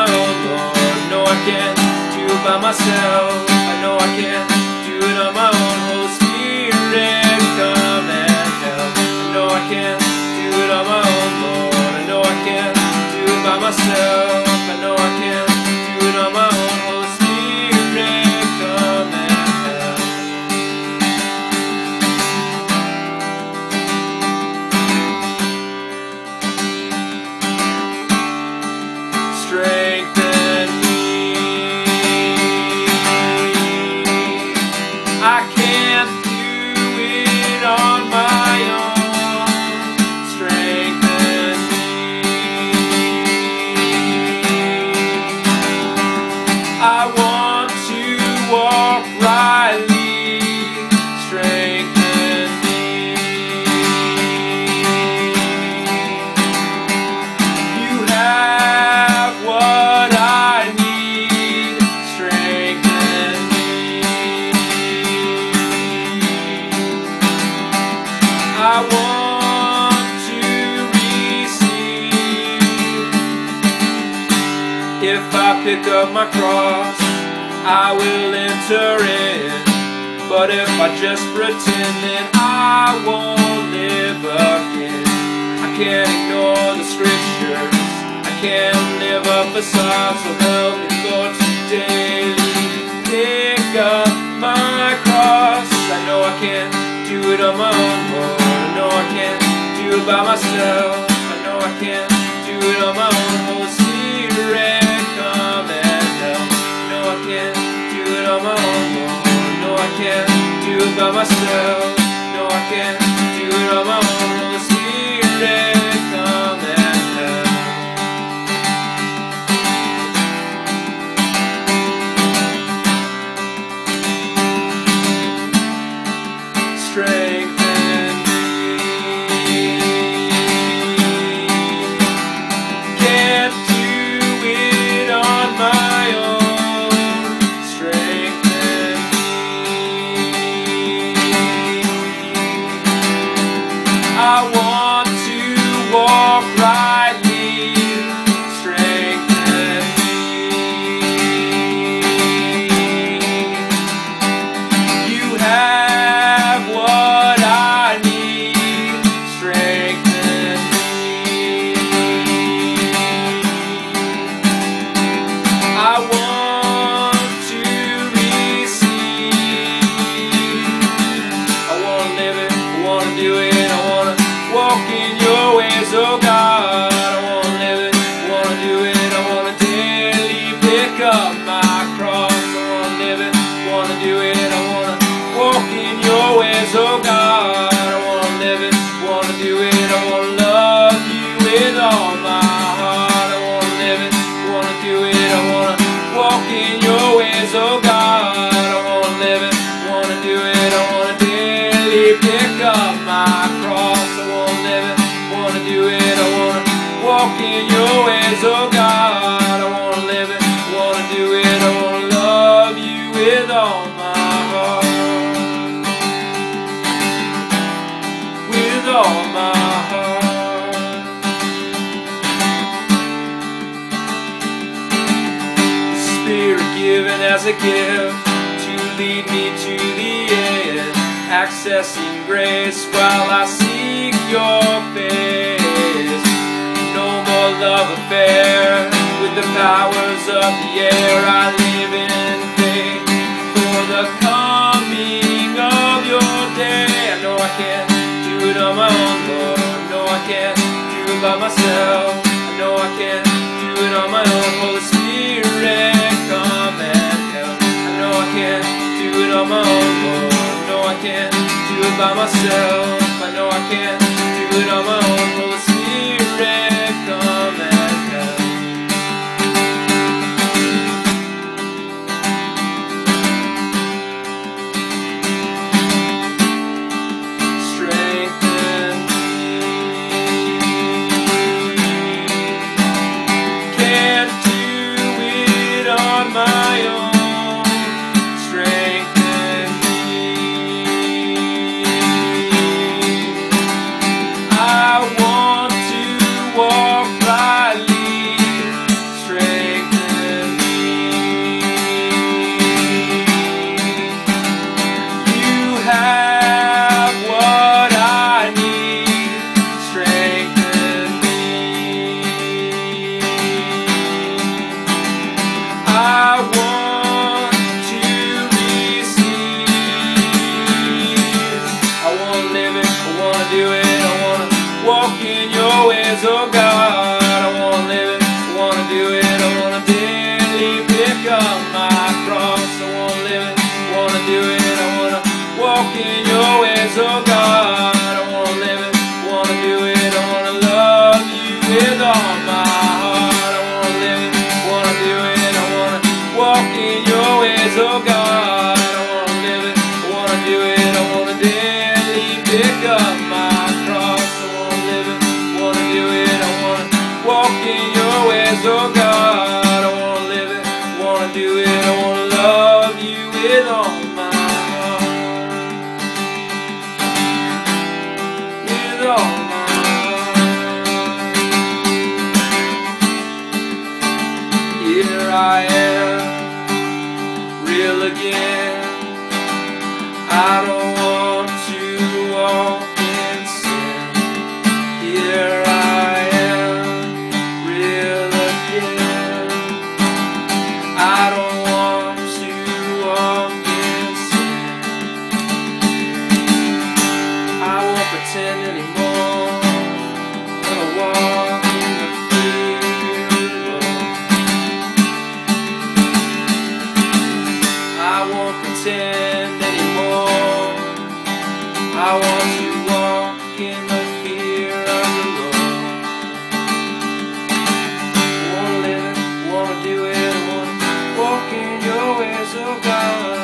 my own, Lord. No, I can't do it by myself. I know I can't do it on my own. Holy Spirit, come and help. I know I can't do it on my own, Lord. I know I can't do it by myself. I know I can't I want pick up my cross, I will enter in. But if I just pretend, then I won't live again. I can't ignore the scriptures. I can't live a facade. So help me, Lord, daily pick up my cross. I know I can't do it on my own, Lord. I know I can't do it by myself. I know I can't do it on my own. Can't do it by myself. No, I can't do it on my own. It. I to walk in your my cross. I want to live it. Want to do it. I want to walk in your ways, oh God. I want to live it. Want to do it. I want to love you with all my heart. With all my heart. Spirit given as a gift to lead me to accessing grace while I seek your face. No more love affair with the powers of the air. I live in faith for the coming of your day. I know I can't do it on my own, Lord. Know I can't do it by myself. By myself. I know I can't do it on my own. With all my heart. With all my heart. Here I am, real again. I don't pretend anymore. I want to walk in the fear of the Lord. Wanna live, it, wanna do it, wanna walk in your ways, oh God.